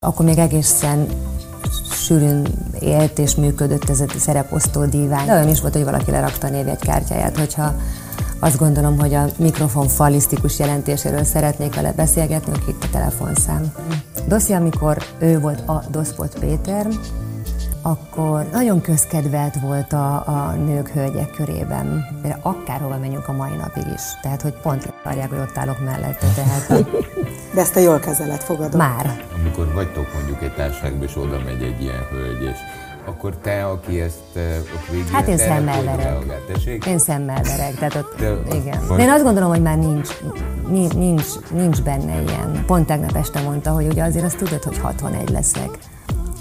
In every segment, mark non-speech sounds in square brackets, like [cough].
Akkor még egészen sűrűn élt és működött ez a szereposztó dívány. De olyan is volt, hogy valaki lerakta a névjegykártyáját, hogyha azt gondolom, hogy a mikrofon falisztikus jelentéséről szeretnék vele beszélgetni, itt a telefonszám. Doszi, amikor ő volt a Doszpot Péter, akkor nagyon közkedvelt volt a, a nők, hölgyek körében. De akárhova menjünk a mai napig is. Tehát, hogy pont várják, hogy ott állok mellette. Tehát, [laughs] De ezt a jól kezelet fogadom. már. Amikor vagytok mondjuk egy társaságban, és oda megy egy ilyen hölgy, és akkor te, aki ezt uh, ott végül Hát én te, szemmel verek. Én szemmel verek, tehát ott, De- igen. vagy- De én azt gondolom, hogy már nincs, nincs, nincs, nincs benne ilyen. Pont tegnap este mondta, hogy ugye azért azt tudod, hogy 61 leszek.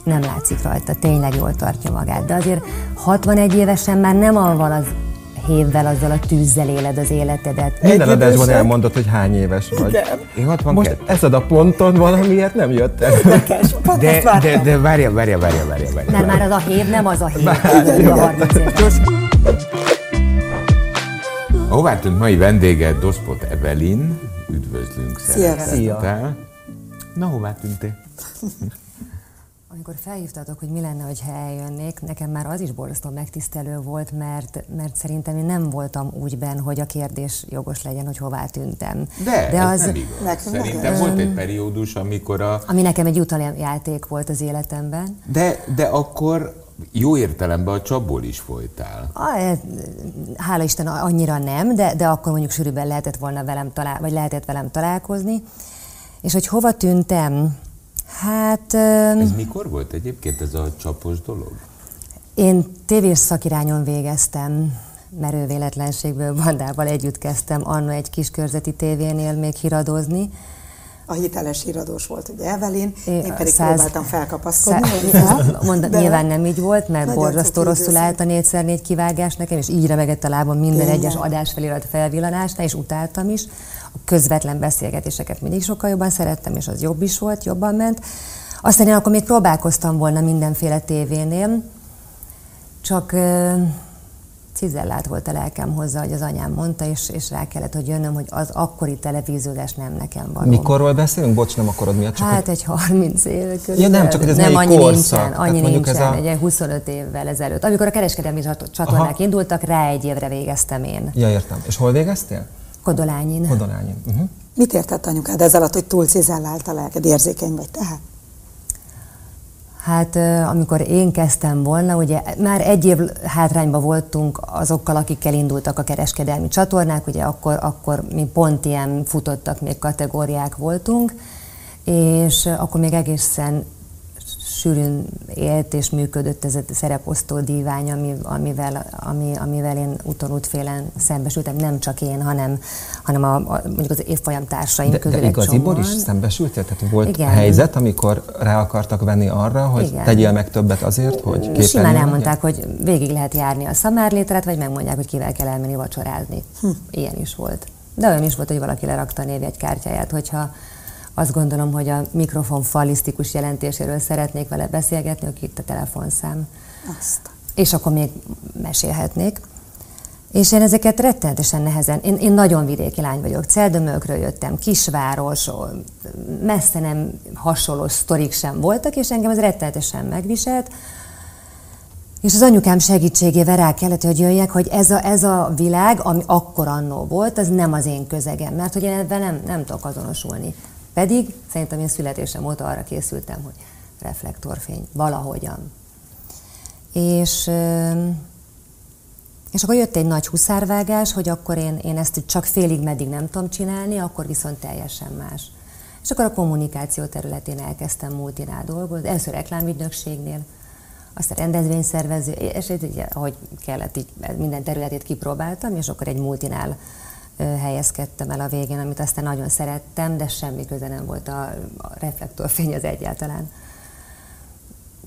Nem látszik rajta, tényleg jól tartja magát. De azért 61 évesen már nem avval az hévvel, azzal a tűzzel éled az életedet. Minden adásban elmondod, hogy hány éves vagy. Igen. Én 62. Most ezen a ponton valamiért nem jött el. De, de, de várja, várja, várja, várja, várja. Mert már az a hév nem az a hév, hogy a 30 éves. Hová tűnt mai vendége Doszpot Evelin? Üdvözlünk szeretettel. Na, hová tűntél? Amikor felhívtatok, hogy mi lenne, hogy eljönnék, nekem már az is borzasztó megtisztelő volt, mert, mert szerintem én nem voltam úgy benn, hogy a kérdés jogos legyen, hogy hová tűntem. De, De ez az, nem igaz. Nekünk Szerintem nem. volt egy periódus, amikor a... ami nekem egy jutalomjáték volt az életemben. De, de akkor jó értelemben a csapból is folytál. Ah, eh, Hála Isten, annyira nem, de, de akkor mondjuk sűrűbben lehetett volna velem talál, vagy lehetett velem találkozni. És hogy hova tűntem? Hát... Ez mikor volt egyébként ez a csapos dolog? Én tévés szakirányon végeztem, merő véletlenségből bandával együtt kezdtem anno egy kiskörzeti tévénél még híradozni. A hiteles híradós volt ugye Evelin, én pedig száz- próbáltam felkapaszkodni. Szá- hozzá, [laughs] Monda, de nyilván nem így volt, mert borzasztó rosszul állt a négyszer négy kivágás nekem, és így remegett a lábam minden Tényleg? egyes adásfelirat felvillanásnál, és utáltam is. A közvetlen beszélgetéseket mindig sokkal jobban szerettem, és az jobb is volt, jobban ment. Aztán én akkor még próbálkoztam volna mindenféle tévénél, csak cizellált volt a lelkem hozzá, hogy az anyám mondta, és, és rá kellett, hogy jönnöm, hogy az akkori televíziózás nem nekem való. Mikorról beszélünk? Bocs, nem akarod miatt, csak Hát egy 30 éve körülbelül. Ja, nem, csak hogy ez nem annyi korszak? nincsen, Tehát annyi nincsen, a- egy ilyen 25 évvel ezelőtt. Amikor a kereskedelmi csato- csatornák Aha. indultak, rá egy évre végeztem én. Ja, értem. És hol végeztél? Kodolányin. Kodolányin. Uh-huh. Mit értett anyukád ez alatt, hogy túl cizellált a lelked, érzékeny vagy tehát? Hát amikor én kezdtem volna, ugye már egy év hátrányban voltunk azokkal, akikkel indultak a kereskedelmi csatornák, ugye akkor, akkor mi pont ilyen futottak még kategóriák voltunk, és akkor még egészen sűrűn élt és működött ez a szereposztó dívány, ami, amivel, ami, amivel én utónútfélen szembesültem, nem csak én, hanem, hanem a, a, mondjuk az évfolyam társaim De, közül de igaziból is csomóan. szembesültél? Tehát volt Igen. helyzet, amikor rá akartak venni arra, hogy Igen. tegyél meg többet azért, hogy képen Simán elmondták, hogy végig lehet járni a szamárléteret, vagy megmondják, hogy kivel kell elmenni vacsorázni. Hm. Ilyen is volt. De olyan is volt, hogy valaki lerakta a névjegykártyáját, hogyha azt gondolom, hogy a mikrofon falisztikus jelentéséről szeretnék vele beszélgetni, akkor itt a telefonszám. Azt. És akkor még mesélhetnék. És én ezeket rettenetesen nehezen, én, én nagyon vidéki lány vagyok, Celdömölkről jöttem, kisváros, messze nem hasonló sztorik sem voltak, és engem ez rettenetesen megviselt. És az anyukám segítségével rá kellett, hogy jöjjek, hogy ez a, ez a világ, ami akkor annó volt, az nem az én közegem, mert hogy én ebben nem, nem tudok azonosulni. Pedig szerintem én születésem óta arra készültem, hogy reflektorfény, valahogyan. És, és akkor jött egy nagy huszárvágás, hogy akkor én, én ezt csak félig meddig nem tudom csinálni, akkor viszont teljesen más. És akkor a kommunikáció területén elkezdtem multinál dolgozni, először reklámügynökségnél, aztán rendezvényszervező, és így, ahogy kellett, így minden területét kipróbáltam, és akkor egy multinál helyezkedtem el a végén, amit aztán nagyon szerettem, de semmi köze nem volt a, reflektorfény az egyáltalán.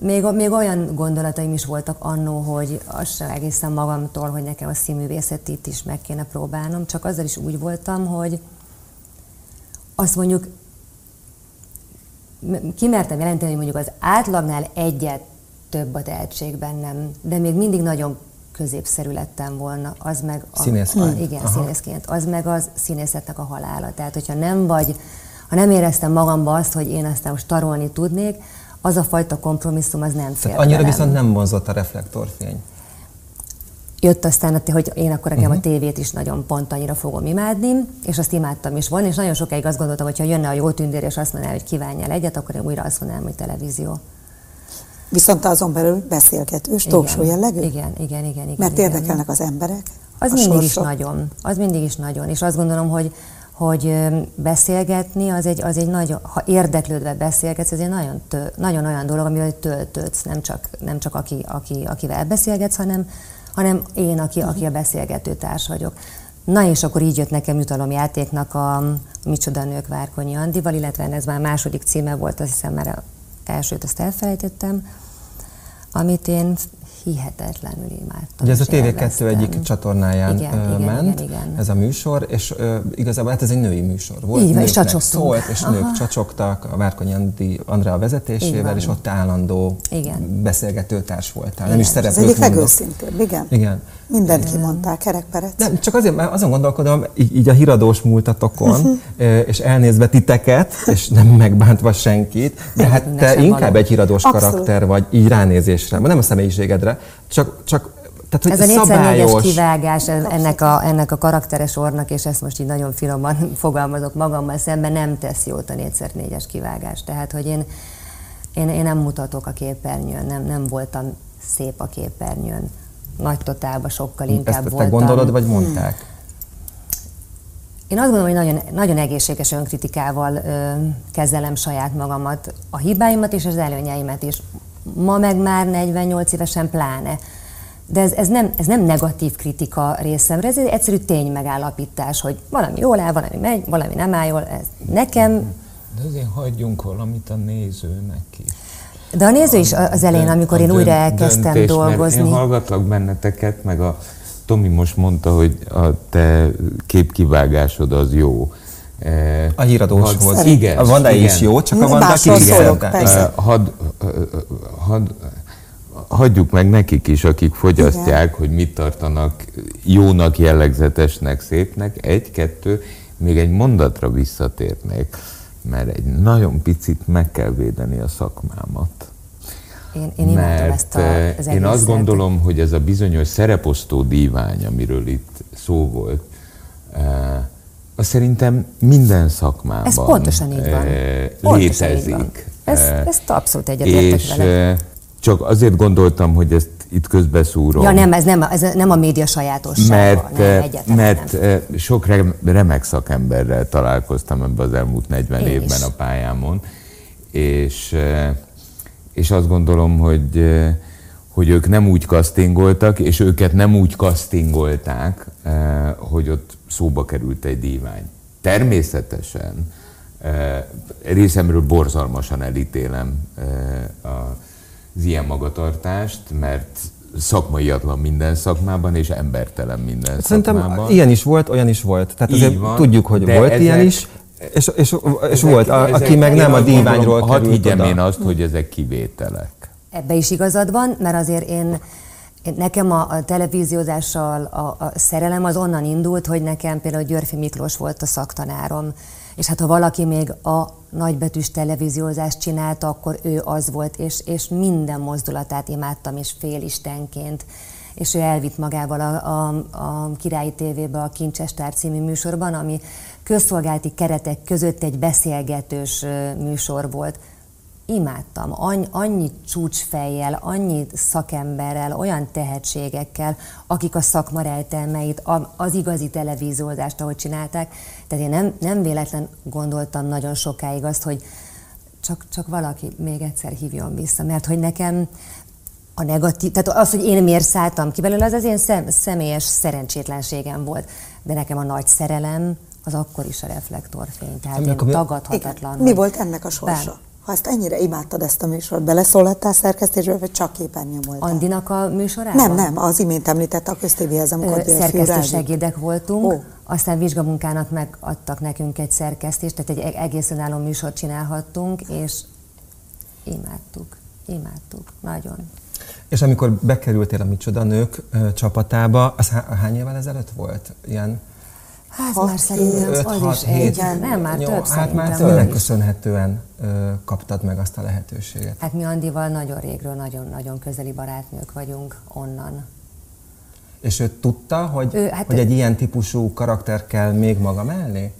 Még, még olyan gondolataim is voltak annó, hogy azt sem egészen magamtól, hogy nekem a színművészetét is meg kéne próbálnom, csak azzal is úgy voltam, hogy azt mondjuk kimertem jelenteni, hogy mondjuk az átlagnál egyet több a tehetség bennem, de még mindig nagyon középszerű lettem volna, az meg... A, Színészként. A, igen, Aha. színészként. Az meg az színészetnek a halála. Tehát, hogyha nem vagy ha nem éreztem magamba azt, hogy én aztán most tarolni tudnék, az a fajta kompromisszum az nem fér Annyira velem. viszont nem vonzott a reflektorfény. Jött aztán, hogy én akkor nekem uh-huh. a tévét is nagyon pont annyira fogom imádni, és azt imádtam is volna, és nagyon sokáig azt gondoltam, hogy ha jönne a jó tündér, és azt mondaná, hogy kívánjál egyet, akkor én újra azt mondanám, hogy televízió. Viszont azon belül beszélgetős, talkshow jellegű? Igen, igen, igen. igen Mert igen, érdekelnek az emberek? Az mindig sorsok. is nagyon. Az mindig is nagyon. És azt gondolom, hogy, hogy beszélgetni, az egy, az egy nagyon, ha érdeklődve beszélgetsz, ez egy nagyon, tő, nagyon olyan dolog, amivel töltődsz, nem csak, nem csak aki, aki, akivel beszélgetsz, hanem, hanem én, aki, aki a beszélgető társ vagyok. Na és akkor így jött nekem jutalomjátéknak a Micsoda Nők Várkonyi Andival, illetve ez már második címe volt, azt hiszem már elsőt azt elfelejtettem, amit én hihetetlenül imádtam. Ugye ez a TV2 egyik csatornáján igen, ment, igen, igen. ez a műsor, és uh, igazából hát ez egy női műsor volt. Így van, és szólt, és Aha. nők csacsogtak a Várkonyi Andi Andrea vezetésével, és ott állandó igen. beszélgetőtárs voltál. Igen. Nem is szereplők Ez egyik legőszintébb, igen. igen. Mindent kimondták, kerekperec. Nem, csak azért, mert azon gondolkodom, így, így a híradós múltatokon, uh-huh. és elnézve titeket, és nem megbántva senkit, de hát te inkább való. egy híradós Abszolút. karakter vagy, így ránézésre, nem a személyiségedre, csak, csak tehát, ez a 4 kivágás ennek a, ennek a karakteres ornak, és ezt most így nagyon finoman [laughs] fogalmazok magammal szemben, nem tesz jót a 4x4-es kivágás. Tehát, hogy én, én, én nem mutatok a képernyőn, nem, nem voltam szép a képernyőn nagy totálban sokkal inkább Ezt te voltam. gondolod, vagy mondták? Én azt gondolom, hogy nagyon, nagyon egészséges önkritikával ö, kezelem saját magamat, a hibáimat és az előnyeimet is. Ma meg már 48 évesen pláne. De ez, ez, nem, ez nem negatív kritika részemre, ez egy egyszerű tény megállapítás, hogy valami jól áll, valami megy, valami nem áll jól. Ez nekem... De azért hagyjunk valamit a nézőnek is. De a néző is az elején, amikor én újra elkezdtem döntés, dolgozni. Én hallgatlak benneteket, meg a Tomi most mondta, hogy a te képkivágásod az jó. A híradóshoz. Igen. A Vanda is jó, csak a Vanda kivizelte. Had, had, hagyjuk meg nekik is, akik fogyasztják, Igen. hogy mit tartanak jónak, jellegzetesnek, szépnek. Egy, kettő, még egy mondatra visszatérnék mert egy nagyon picit meg kell védeni a szakmámat. Én, én mert ezt a, az Én azt gondolom, hogy ez a bizonyos szereposztó dívány, amiről itt szó volt, az szerintem minden szakmában ez pontosan így van. Eh, pontosan létezik. Így van. Ez, ezt abszolút egyetértek vele. csak azért gondoltam, hogy ezt itt közbeszúrom. Ja nem, ez nem, ez nem a média sajátossága. Mert, nem, mert nem. sok remek szakemberrel találkoztam ebben az elmúlt 40 Én évben is. a pályámon, és, és azt gondolom, hogy hogy ők nem úgy kasztingoltak, és őket nem úgy kasztingolták, hogy ott szóba került egy dívány. Természetesen részemről borzalmasan elítélem a az ilyen magatartást, mert szakmaiatlan minden szakmában, és embertelen minden Szerintem szakmában. ilyen is volt, olyan is volt. Tehát azért van, tudjuk, hogy volt ezek, ilyen is, és, és, és ezek, volt, a, ezek, aki meg nem a díványról Hadd higgyem oda. én azt, hogy ezek kivételek. Ebbe is igazad van, mert azért én Nekem a, a televíziózással a, a szerelem az onnan indult, hogy nekem például Györfi Miklós volt a szaktanárom, és hát ha valaki még a nagybetűs televíziózást csinálta, akkor ő az volt, és, és minden mozdulatát imádtam, és félistenként. És ő elvitt magával a, a, a Királyi Tévébe a Kincsestár című műsorban, ami közszolgálati keretek között egy beszélgetős műsor volt imádtam. Annyi, annyi csúcsfejjel, annyi szakemberrel, olyan tehetségekkel, akik a szakma rejtelmeit, az igazi televíziózást, ahogy csinálták. Tehát én nem, nem véletlen gondoltam nagyon sokáig azt, hogy csak, csak valaki még egyszer hívjon vissza, mert hogy nekem a negatív, tehát az, hogy én miért szálltam ki belőle, az az én szem, személyes szerencsétlenségem volt. De nekem a nagy szerelem, az akkor is a reflektorfény. Tehát én tagadhatatlan. Mi volt ennek a sorsa? Bár, ha ezt ennyire imádtad ezt a műsort, beleszólaltál szerkesztésbe, vagy csak képernyőn voltál? Andinak a műsorában? Nem, nem, az imént említette a köztévéhez, amikor Szerkesztősegédek voltunk, oh. aztán vizsgamunkának megadtak nekünk egy szerkesztést, tehát egy e- egész önálló műsort csinálhattunk, és imádtuk, imádtuk, nagyon. És amikor bekerültél a Micsoda Nők csapatába, az hány évvel ezelőtt volt? Ilyen Hát hat, már szerintem öt, az hat, is egy. Nem, már jó, több hát. Hát már minek köszönhetően ö, kaptad meg azt a lehetőséget? Hát mi Andival nagyon régről, nagyon-nagyon közeli barátnők vagyunk onnan. És ő tudta, hogy, ő, hát hogy egy ilyen típusú karakter kell még maga mellé?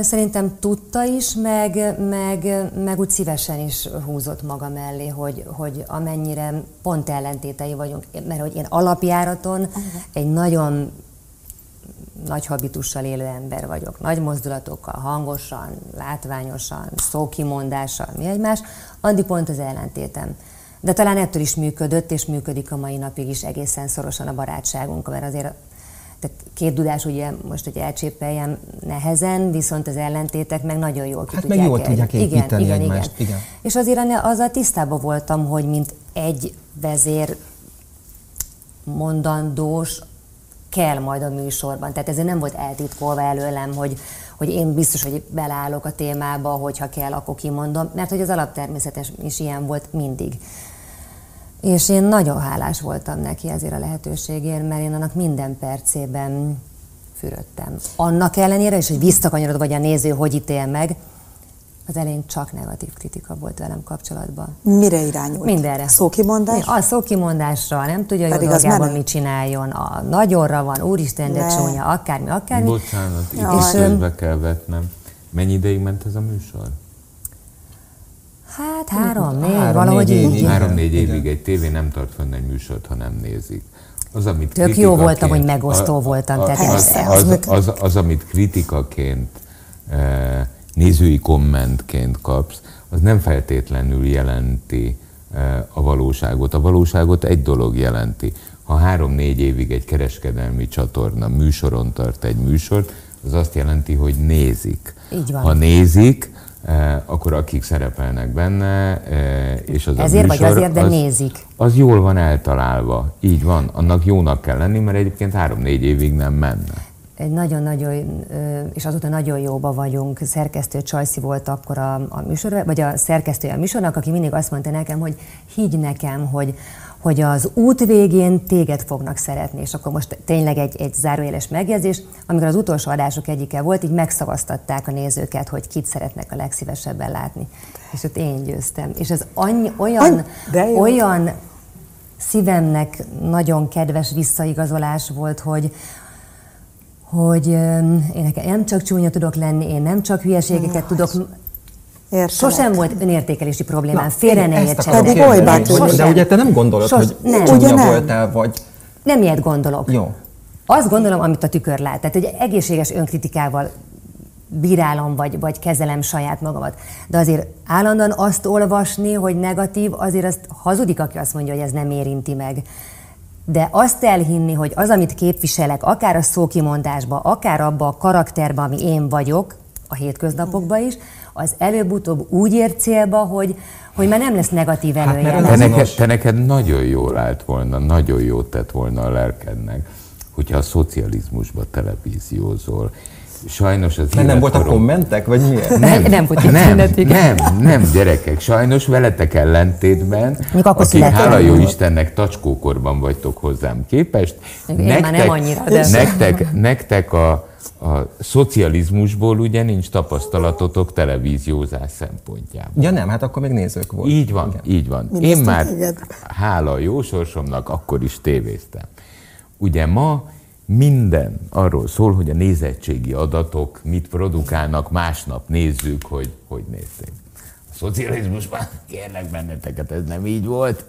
Szerintem tudta is, meg, meg, meg úgy szívesen is húzott maga mellé, hogy, hogy amennyire pont ellentétei vagyunk, mert hogy én alapjáraton uh-huh. egy nagyon nagy habitussal élő ember vagyok. Nagy mozdulatokkal, hangosan, látványosan, szókimondással, mi egymás. Andi pont az ellentétem. De talán ettől is működött, és működik a mai napig is egészen szorosan a barátságunk, mert azért tehát két dudás ugye most, hogy elcsépeljem nehezen, viszont az ellentétek meg nagyon jól ki hát tudják meg jól tudják építeni igen, egymást. Igen. igen. És azért azzal tisztában voltam, hogy mint egy vezér mondandós kell majd a műsorban. Tehát ezért nem volt eltitkolva előlem, hogy, hogy én biztos, hogy beleállok a témába, hogyha kell, akkor kimondom, mert hogy az alaptermészetes is ilyen volt mindig. És én nagyon hálás voltam neki ezért a lehetőségért, mert én annak minden percében fürödtem. Annak ellenére is, hogy visszakanyarod, vagy a néző hogy ítél meg, az elején csak negatív kritika volt velem kapcsolatban. Mire irányult? Mindenre. Szókimondás? A szókimondásra, nem tudja, hogy dolgában mit csináljon, a nagyorra van, úristen, de csúnya, akármi, akármi. Bocsánat, itt és közbe kell vetnem. Mennyi ideig ment ez a műsor? Hát három, négy, három, valahogy négy így. Három-négy évig egy tévé nem tart fenn egy műsort, ha nem nézik. Az, amit Tök jó voltam, hogy megosztó a, voltam. A, tehát az, az, az, az, az, amit kritikaként, eh, nézői kommentként kapsz, az nem feltétlenül jelenti eh, a valóságot. A valóságot egy dolog jelenti. Ha három-négy évig egy kereskedelmi csatorna műsoron tart egy műsort, az azt jelenti, hogy nézik. Így van. Ha nézik, Eh, akkor akik szerepelnek benne, eh, és az Ezért a műsor, vagy azért, de az, nézik. Az jól van eltalálva. Így van. Annak jónak kell lenni, mert egyébként három-négy évig nem menne. Egy nagyon-nagyon, és azóta nagyon jóba vagyunk. Szerkesztő Csajci volt akkor a, a műsor, vagy a szerkesztője a műsornak, aki mindig azt mondta nekem, hogy higgy nekem, hogy hogy az út végén téged fognak szeretni. És akkor most tényleg egy, egy zárójeles megjegyzés, amikor az utolsó adások egyike volt, így megszavaztatták a nézőket, hogy kit szeretnek a legszívesebben látni. És ott én győztem. És ez annyi, olyan, olyan szívemnek nagyon kedves visszaigazolás volt, hogy, hogy én nem csak csúnya tudok lenni, én nem csak hülyeségeket tudok Értelek. Sosem volt önértékelési problémám, félre ne. Pedig olybá De ugye te nem gondolod, Sos, hogy nem. csúnya nem. voltál, vagy... Nem ilyet gondolok. Jó. Azt gondolom, amit a tükör lát. Tehát, hogy egészséges önkritikával bírálom, vagy, vagy kezelem saját magamat. De azért állandóan azt olvasni, hogy negatív, azért azt hazudik, aki azt mondja, hogy ez nem érinti meg. De azt elhinni, hogy az, amit képviselek, akár a szókimondásba, akár abba a karakterben, ami én vagyok, a hétköznapokban is, az előbb-utóbb úgy ér célba, hogy, hogy már nem lesz negatív előjel. Hát, te, neked, te neked nagyon jól állt volna, nagyon jót tett volna a lelkednek, hogyha a szocializmusba televíziózol. Sajnos az Mert nem voltak kommentek, vagy miért? Nem, nem, volt nem, nem, nem, gyerekek, sajnos veletek ellentétben, akik hála jó Istennek tacskókorban vagytok hozzám képest, Én nektek, már nem annyira, de... nektek, nektek a, a szocializmusból ugye nincs tapasztalatotok televíziózás szempontjából. Ja nem, hát akkor még nézők volt. Így van, Igen. így van. Én már, téged? hála jó sorsomnak, akkor is tévéztem. Ugye ma minden arról szól, hogy a nézettségi adatok mit produkálnak, másnap nézzük, hogy hogy nézték. A szocializmusban, [laughs] kérlek benneteket, ez nem így volt.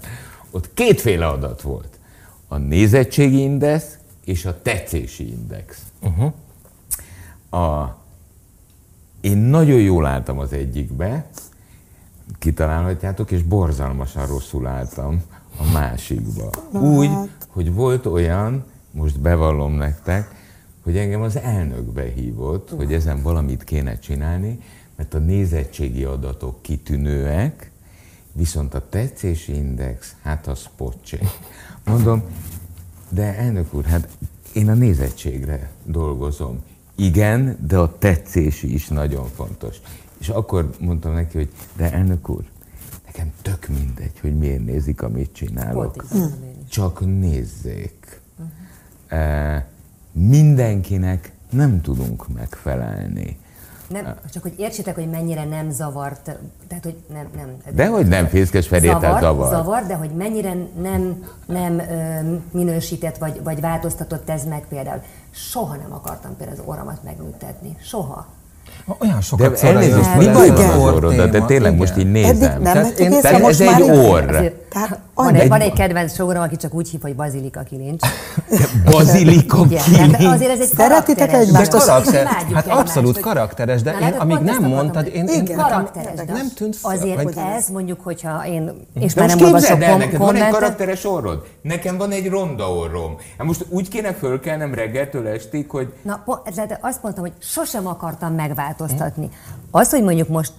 Ott kétféle adat volt. A nézettségi index és a tetszési index. Uh-huh. A, én nagyon jól álltam az egyikbe, kitalálhatjátok, és borzalmasan rosszul álltam a másikba. Úgy, hogy volt olyan, most bevallom nektek, hogy engem az elnök behívott, hogy ezen valamit kéne csinálni, mert a nézettségi adatok kitűnőek, viszont a tetszési index, hát az pocsék. Mondom, de elnök úr, hát én a nézettségre dolgozom. Igen, de a tetszési is nagyon fontos. És akkor mondtam neki, hogy de elnök úr, nekem tök mindegy, hogy miért nézik, amit csinálok. Csak nézzék. Mindenkinek nem tudunk megfelelni. Nem, csak hogy értsétek, hogy mennyire nem zavart, tehát hogy nem, nem. De hogy nem, Fészkes Ferétel zavar, zavar. Zavar, de hogy mennyire nem, nem ö, minősített, vagy, vagy változtatott ez meg például. Soha nem akartam például az orromat megműtetni. Soha. Olyan sokat de elnézést, mi baj van az orrodat? De tényleg Igen. most így nézem. Eddig nem tehát, én, tehát ez egy orr. Tehát, van, egy, van egy kedvenc sógorom, aki csak úgy hív, hogy Bazilika Kilincs. [laughs] Bazilika Kilincs? azért ez egy Szeretitek egymást? De karakter, hát abszolút karakteres, de én, amíg nem mondtad, én, én karakteres, nem tűnt fel. Azért, hogy ez mondjuk, hogyha én, és már nem olvasok kommentet. Van egy karakteres orrod? Nekem van egy ronda orrom. Hát most úgy kéne fölkelnem reggeltől estig, hogy... Na, azt mondtam, hogy sosem akartam megváltoztatni. Az, hogy mondjuk most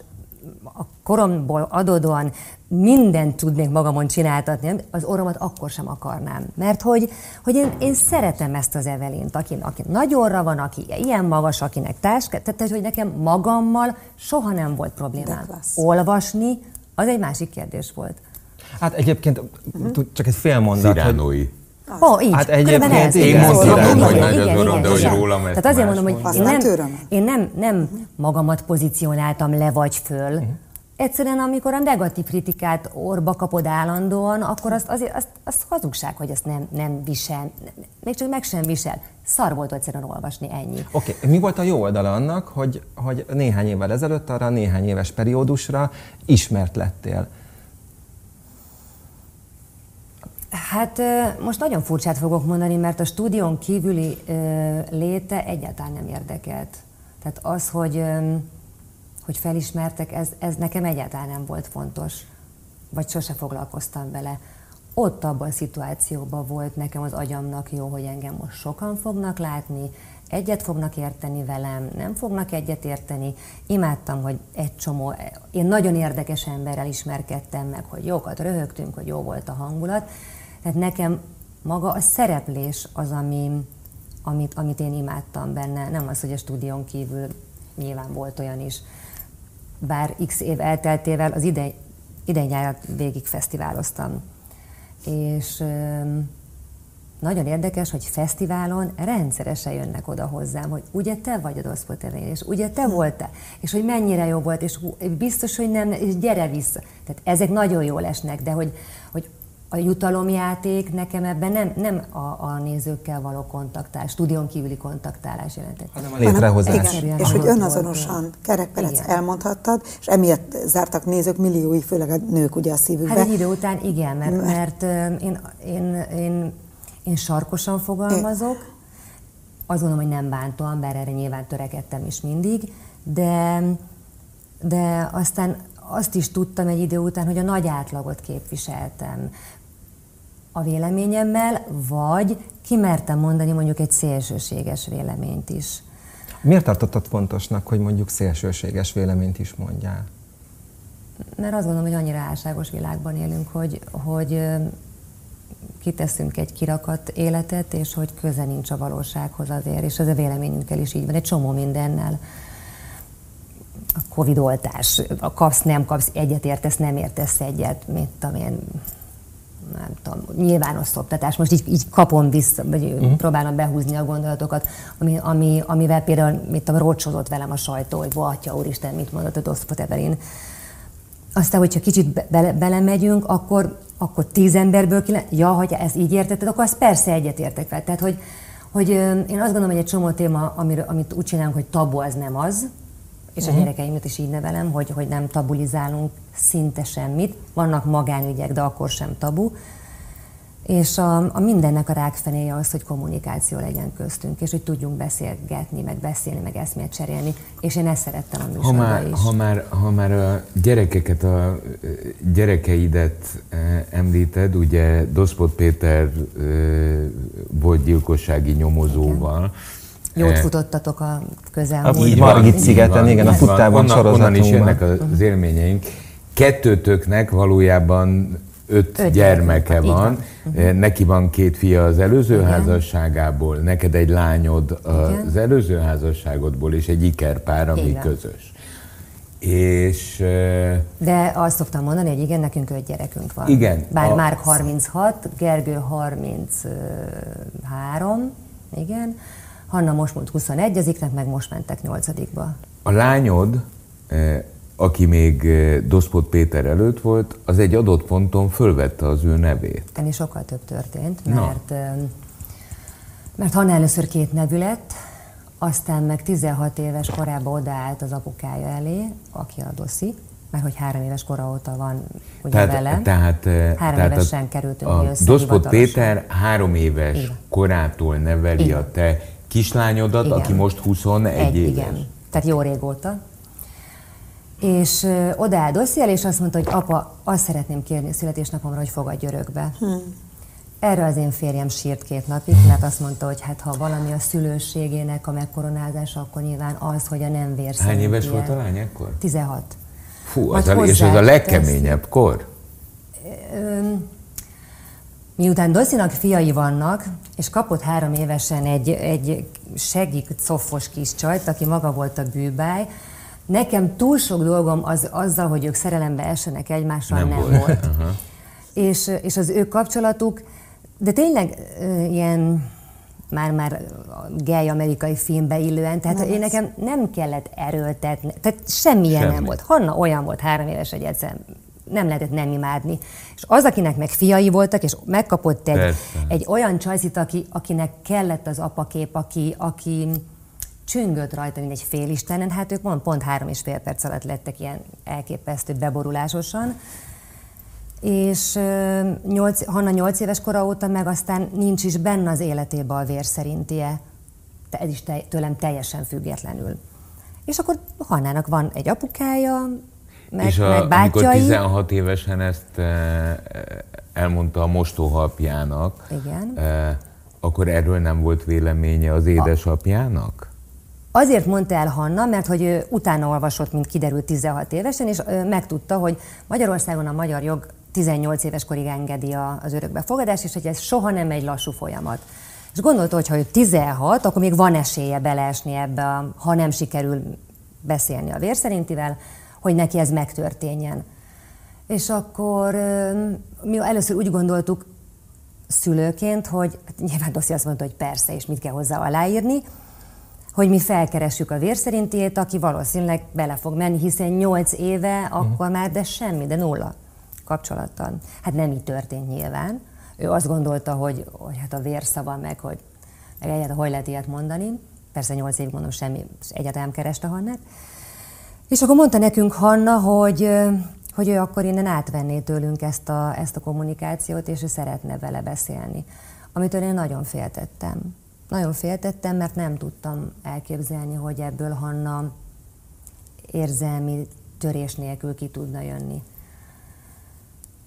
a koromból adódóan mindent tudnék magamon csináltatni, az orromat akkor sem akarnám. Mert hogy, hogy én, én szeretem ezt az Evelint, aki, aki nagyorra van, aki ilyen magas, akinek táska, tehát hogy nekem magammal soha nem volt problémám. Olvasni, az egy másik kérdés volt. Hát egyébként uh-huh. csak egy fél mondat, Sziránói. hogy Ó, oh, így. Hát egyébként ez. Én mondtam, hogy nagy az orrom, de hogy rólam Tehát azért mondom, hogy én nem, én nem, nem magamat pozícionáltam le vagy föl, uh-huh Egyszerűen, amikor a negatív kritikát orba kapod állandóan, akkor azt, azért, azt, azt hazugság, hogy ezt nem, nem visel, még csak meg sem visel. Szar volt egyszerűen olvasni, ennyi. Oké, okay. mi volt a jó oldala annak, hogy, hogy néhány évvel ezelőtt arra néhány éves periódusra ismert lettél? Hát most nagyon furcsát fogok mondani, mert a stúdión kívüli léte egyáltalán nem érdekelt. Tehát az, hogy hogy felismertek, ez, ez nekem egyáltalán nem volt fontos, vagy sose foglalkoztam vele. Ott abban a szituációban volt nekem az agyamnak jó, hogy engem most sokan fognak látni, egyet fognak érteni velem, nem fognak egyet érteni. Imádtam, hogy egy csomó, én nagyon érdekes emberrel ismerkedtem meg, hogy jókat röhögtünk, hogy jó volt a hangulat. Tehát nekem maga a szereplés az, ami, amit, amit én imádtam benne, nem az, hogy a stúdión kívül nyilván volt olyan is bár x év elteltével az idei, idei nyárat végig fesztiváloztam. És nagyon érdekes, hogy fesztiválon rendszeresen jönnek oda hozzám, hogy ugye te vagy a Doszpotevény, és ugye te voltál, és hogy mennyire jó volt, és biztos, hogy nem, és gyere vissza. Tehát ezek nagyon jól esnek, de hogy a jutalomjáték nekem ebben nem, nem a, a nézőkkel való kontaktálás, stúdión kívüli kontaktálás jelentett. Hanem a létrehozás. Igen, és hogy önazonosan kerekperec elmondhattad, és emiatt zártak nézők milliói, főleg a nők ugye a szívükbe. Hát egy idő után igen, mert, mert, mert én, én, én, én sarkosan fogalmazok, azt gondolom, hogy nem bántóan, bár erre nyilván törekedtem is mindig, de, de aztán azt is tudtam egy idő után, hogy a nagy átlagot képviseltem a véleményemmel, vagy kimertem mondani mondjuk egy szélsőséges véleményt is. Miért tartottad fontosnak, hogy mondjuk szélsőséges véleményt is mondjál? Mert azt gondolom, hogy annyira álságos világban élünk, hogy, hogy kiteszünk egy kirakat életet, és hogy köze nincs a valósághoz azért, és ez a véleményünkkel is így van, egy csomó mindennel. A Covid oltás, a kapsz, nem kapsz, egyet értesz, nem értesz egyet, mit tudom én, nem tudom, nyilvános szoptatás, most így, így kapom vissza, vagy uh-huh. próbálom behúzni a gondolatokat, ami, ami, amivel például, mit tudom, rócsozott velem a sajtó, hogy atya úristen, mit mondott a Doszpot Evelin. Aztán, hogyha kicsit be, belemegyünk, akkor, akkor tíz emberből kilen, ja, hogy ez így értetted, akkor azt persze egyetértek fel. Tehát, hogy, hogy én azt gondolom, hogy egy csomó téma, amiről, amit úgy csinálunk, hogy tabu, az nem az, és uh-huh. a mhm. gyerekeimet is így nevelem, hogy, hogy nem tabulizálunk szinte semmit. Vannak magánügyek, de akkor sem tabu. És a, a mindennek a rákfenéje az, hogy kommunikáció legyen köztünk, és hogy tudjunk beszélgetni, meg beszélni, meg eszmét cserélni, és én ezt szerettem a műsorban ha már, is. Ha már, ha már a gyerekeket, a gyerekeidet említed, ugye Doszpot Péter volt gyilkossági nyomozóval, Igen Jót futottatok a közelmúltban. Így Margit szigeten, igen, a futtában sorozatunkban. Onnan is jönnek az élményeink. Kettőtöknek valójában öt, öt gyermeke van. van. Uh-huh. Neki van két fia az előző Igen. házasságából, neked egy lányod Igen. az előző házasságodból, és egy ikerpár, ami Igen. közös. És... De azt szoktam mondani, hogy igen, nekünk öt gyerekünk van. Igen. Bár a... Márk 36, Gergő 33, igen, Hanna most múlt 21, az iknek meg most mentek 8 A lányod, eh, aki még eh, Doszpot Péter előtt volt, az egy adott ponton fölvette az ő nevét. Ennél sokkal több történt, mert, Na. mert Hanna először két nevű lett, aztán meg 16 éves korában odaállt az apukája elé, aki a Doszi, mert hogy három éves kora óta van ugye tehát, vele. Tehát, eh, három tehát évesen a, kerültünk a össze Doszpot Péter három éves igen. korától neveli igen. a te kislányodat, igen. aki most 21 Egy, éves. Igen, tehát jó régóta. És ö, odaáll Dossziel, és azt mondta, hogy apa, azt szeretném kérni a születésnapomra, hogy fogadj örökbe. Hmm. Erre az én férjem sírt két napig, mert azt mondta, hogy hát ha valami a szülőségének a megkoronázása, akkor nyilván az, hogy a nem vér Hány éves volt a lány ekkor? 16. Fú, az a, és ez a legkeményebb ezt, kor? Miután Doszinak fiai vannak, és kapott három évesen egy, egy segik, coffos kis csajt, aki maga volt a bűbáj, nekem túl sok dolgom az, azzal, hogy ők szerelembe essenek egymással nem, nem volt. volt. és, és az ő kapcsolatuk, de tényleg ilyen már-már gay amerikai filmbe illően, tehát nem én nekem nem kellett erőltetni, tehát semmilyen Semmi. nem volt. Hanna olyan volt három éves, hogy egyszer nem lehetett nem imádni. És az, akinek meg fiai voltak, és megkapott egy, egy olyan csajzit, aki, akinek kellett az apakép, aki, aki csüngött rajta, mint egy félistenen, hát ők pont, pont három és fél perc alatt lettek ilyen elképesztő beborulásosan és nyolc, Hanna 8 éves kora óta meg aztán nincs is benne az életében a vér szerintie. Ez is te, tőlem teljesen függetlenül. És akkor Hannának van egy apukája, meg, és a, meg bátyai. amikor 16 évesen ezt elmondta a mostóhapjának, Igen. akkor erről nem volt véleménye az édesapjának? Azért mondta el Hanna, mert hogy ő utána olvasott, mint kiderült 16 évesen, és megtudta, hogy Magyarországon a magyar jog 18 éves korig engedi az örökbefogadást, és hogy ez soha nem egy lassú folyamat. És gondolta, hogy ha ő 16, akkor még van esélye beleesni ebbe, ha nem sikerül beszélni a vérszerintivel, hogy neki ez megtörténjen. És akkor mi először úgy gondoltuk szülőként, hogy hát nyilván Doszi azt mondta, hogy persze, és mit kell hozzá aláírni, hogy mi felkeressük a vérszerintiét, aki valószínűleg bele fog menni, hiszen 8 éve akkor már, de semmi, de nulla kapcsolattal. Hát nem így történt nyilván. Ő azt gondolta, hogy, hogy hát a vérszava meg, hogy meg egyáltalán hogy lehet ilyet mondani. Persze nyolc évig mondom semmi, egyáltalán kereste Hannát. És akkor mondta nekünk Hanna, hogy, hogy ő akkor innen átvenné tőlünk ezt a, ezt a kommunikációt, és ő szeretne vele beszélni. Amitől én nagyon féltettem. Nagyon féltettem, mert nem tudtam elképzelni, hogy ebből Hanna érzelmi törés nélkül ki tudna jönni.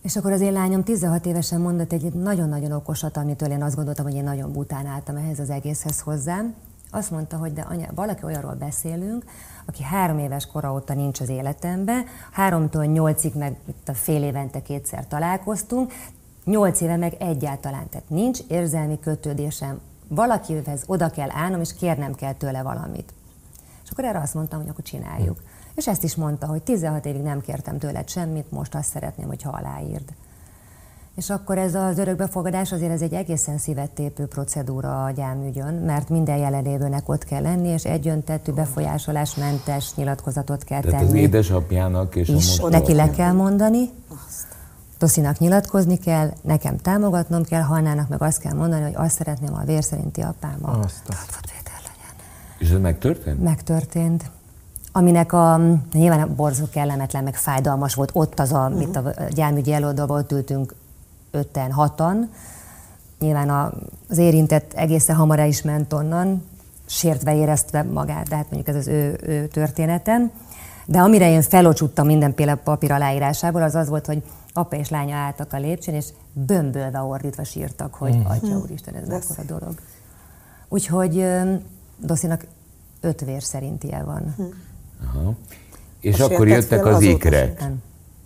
És akkor az én lányom 16 évesen mondott egy nagyon-nagyon okosat, amitől én azt gondoltam, hogy én nagyon bután álltam ehhez az egészhez hozzám. Azt mondta, hogy de anya, valaki olyanról beszélünk, aki három éves kora óta nincs az életemben, háromtól nyolcig meg itt a fél évente kétszer találkoztunk, nyolc éve meg egyáltalán, tehát nincs érzelmi kötődésem. Valakihez oda kell állnom, és kérnem kell tőle valamit. És akkor erre azt mondtam, hogy akkor csináljuk. És ezt is mondta, hogy 16 évig nem kértem tőled semmit, most azt szeretném, hogy aláírd. És akkor ez az örökbefogadás azért ez egy egészen szívettépő procedúra a gyámügyön, mert minden jelenlévőnek ott kell lenni, és egyöntetű befolyásolásmentes nyilatkozatot kell Tehát tenni. az édesapjának és is a neki le kell mondani, Toszinak nyilatkozni kell, nekem támogatnom kell, Hannának meg azt kell mondani, hogy azt szeretném, a vér szerinti apámmal. Azt. legyen. És ez megtörtént? Megtörtént aminek a, nyilván a borzó kellemetlen, meg fájdalmas volt ott az, a, uh-huh. mit a gyámügyi előadóban ott ültünk ötten, hatan. Nyilván a, az érintett egészen hamar el is ment onnan, sértve éreztve magát, de hát mondjuk ez az ő, ő történetem. De amire én felocsuttam mindenféle papír aláírásából, az az volt, hogy apa és lánya álltak a lépcsőn, és bömbölve ordítva sírtak, hogy mm. atya úristen, ez mekkora dolog. Úgyhogy Doszinak öt vér szerintie van. Hm. Aha. És a akkor jöttek az ikrek. Nem.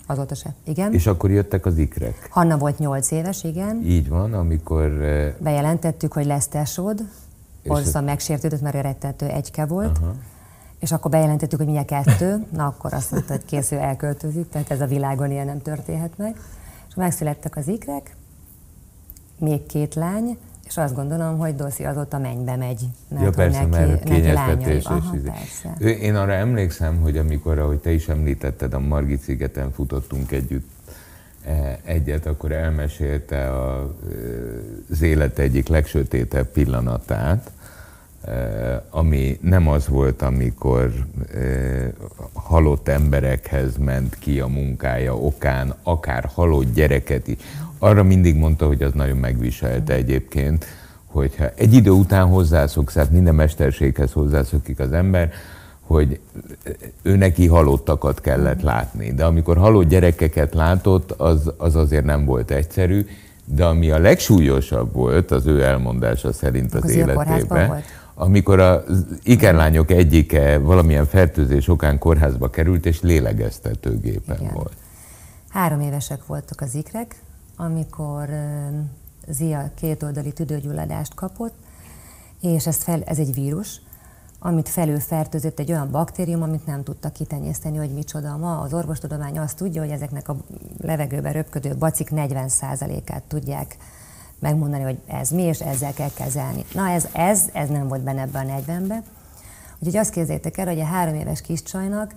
Azóta se. Igen. És akkor jöttek az ikrek. Hanna volt nyolc éves, igen. Így van, amikor... Bejelentettük, hogy lesz tesód. Orza ez... megsértődött, mert ő rettető egyke volt. Aha. És akkor bejelentettük, hogy milyen kettő. Na akkor azt mondta, hogy készül elköltözik, tehát ez a világon ilyen nem történhet meg. És megszülettek az ikrek, még két lány, és És azt gondolom, hogy Doszi azóta mennybe megy. Mert ja persze, neki, mert kényeztetés. Aha, izé. persze. Én arra emlékszem, hogy amikor, ahogy te is említetted, a Margit szigeten futottunk együtt e, egyet, akkor elmesélte a, az élet egyik legsötétebb pillanatát, e, ami nem az volt, amikor e, halott emberekhez ment ki a munkája okán, akár halott gyereket is, arra mindig mondta, hogy az nagyon megviselte egyébként, hogyha egy idő után hozzászoksz, hát minden mesterséghez hozzászokik az ember, hogy ő neki halottakat kellett látni. De amikor halott gyerekeket látott, az, az azért nem volt egyszerű, de ami a legsúlyosabb volt az ő elmondása szerint az, az életében, amikor az ikerlányok egyike valamilyen fertőzés okán kórházba került, és lélegeztetőgépen Igen. volt. Három évesek voltak az ikrek, amikor Zia kétoldali tüdőgyulladást kapott, és ez, fel, ez egy vírus, amit felülfertőzött egy olyan baktérium, amit nem tudta kitenyészteni, hogy micsoda. Ma az orvostudomány azt tudja, hogy ezeknek a levegőben röpködő bacik 40%-át tudják megmondani, hogy ez mi, és ezzel kell kezelni. Na ez, ez, ez nem volt benne ebben a 40-ben. Úgyhogy azt képzeljétek el, hogy a három éves kis csajnak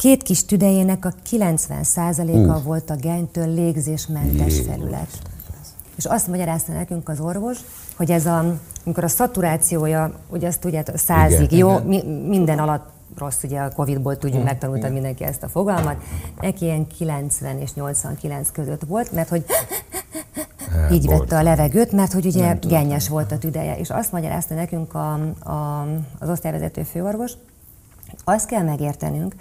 Két kis tüdejének a 90%-a uh. volt a genytől légzésmentes Jé. felület. És azt magyarázta nekünk az orvos, hogy ez a, amikor a szaturációja, ugye azt tudjátok, százig, jó, igen. Mi, minden alatt rossz, ugye a Covid-ból tudjuk, megtanulta mindenki ezt a fogalmat, neki ilyen 90 és 89 között volt, mert hogy így vette a levegőt, mert hogy ugye gennyes volt a tüdeje. És azt magyarázta nekünk a, a, az osztályvezető főorvos, azt kell megértenünk,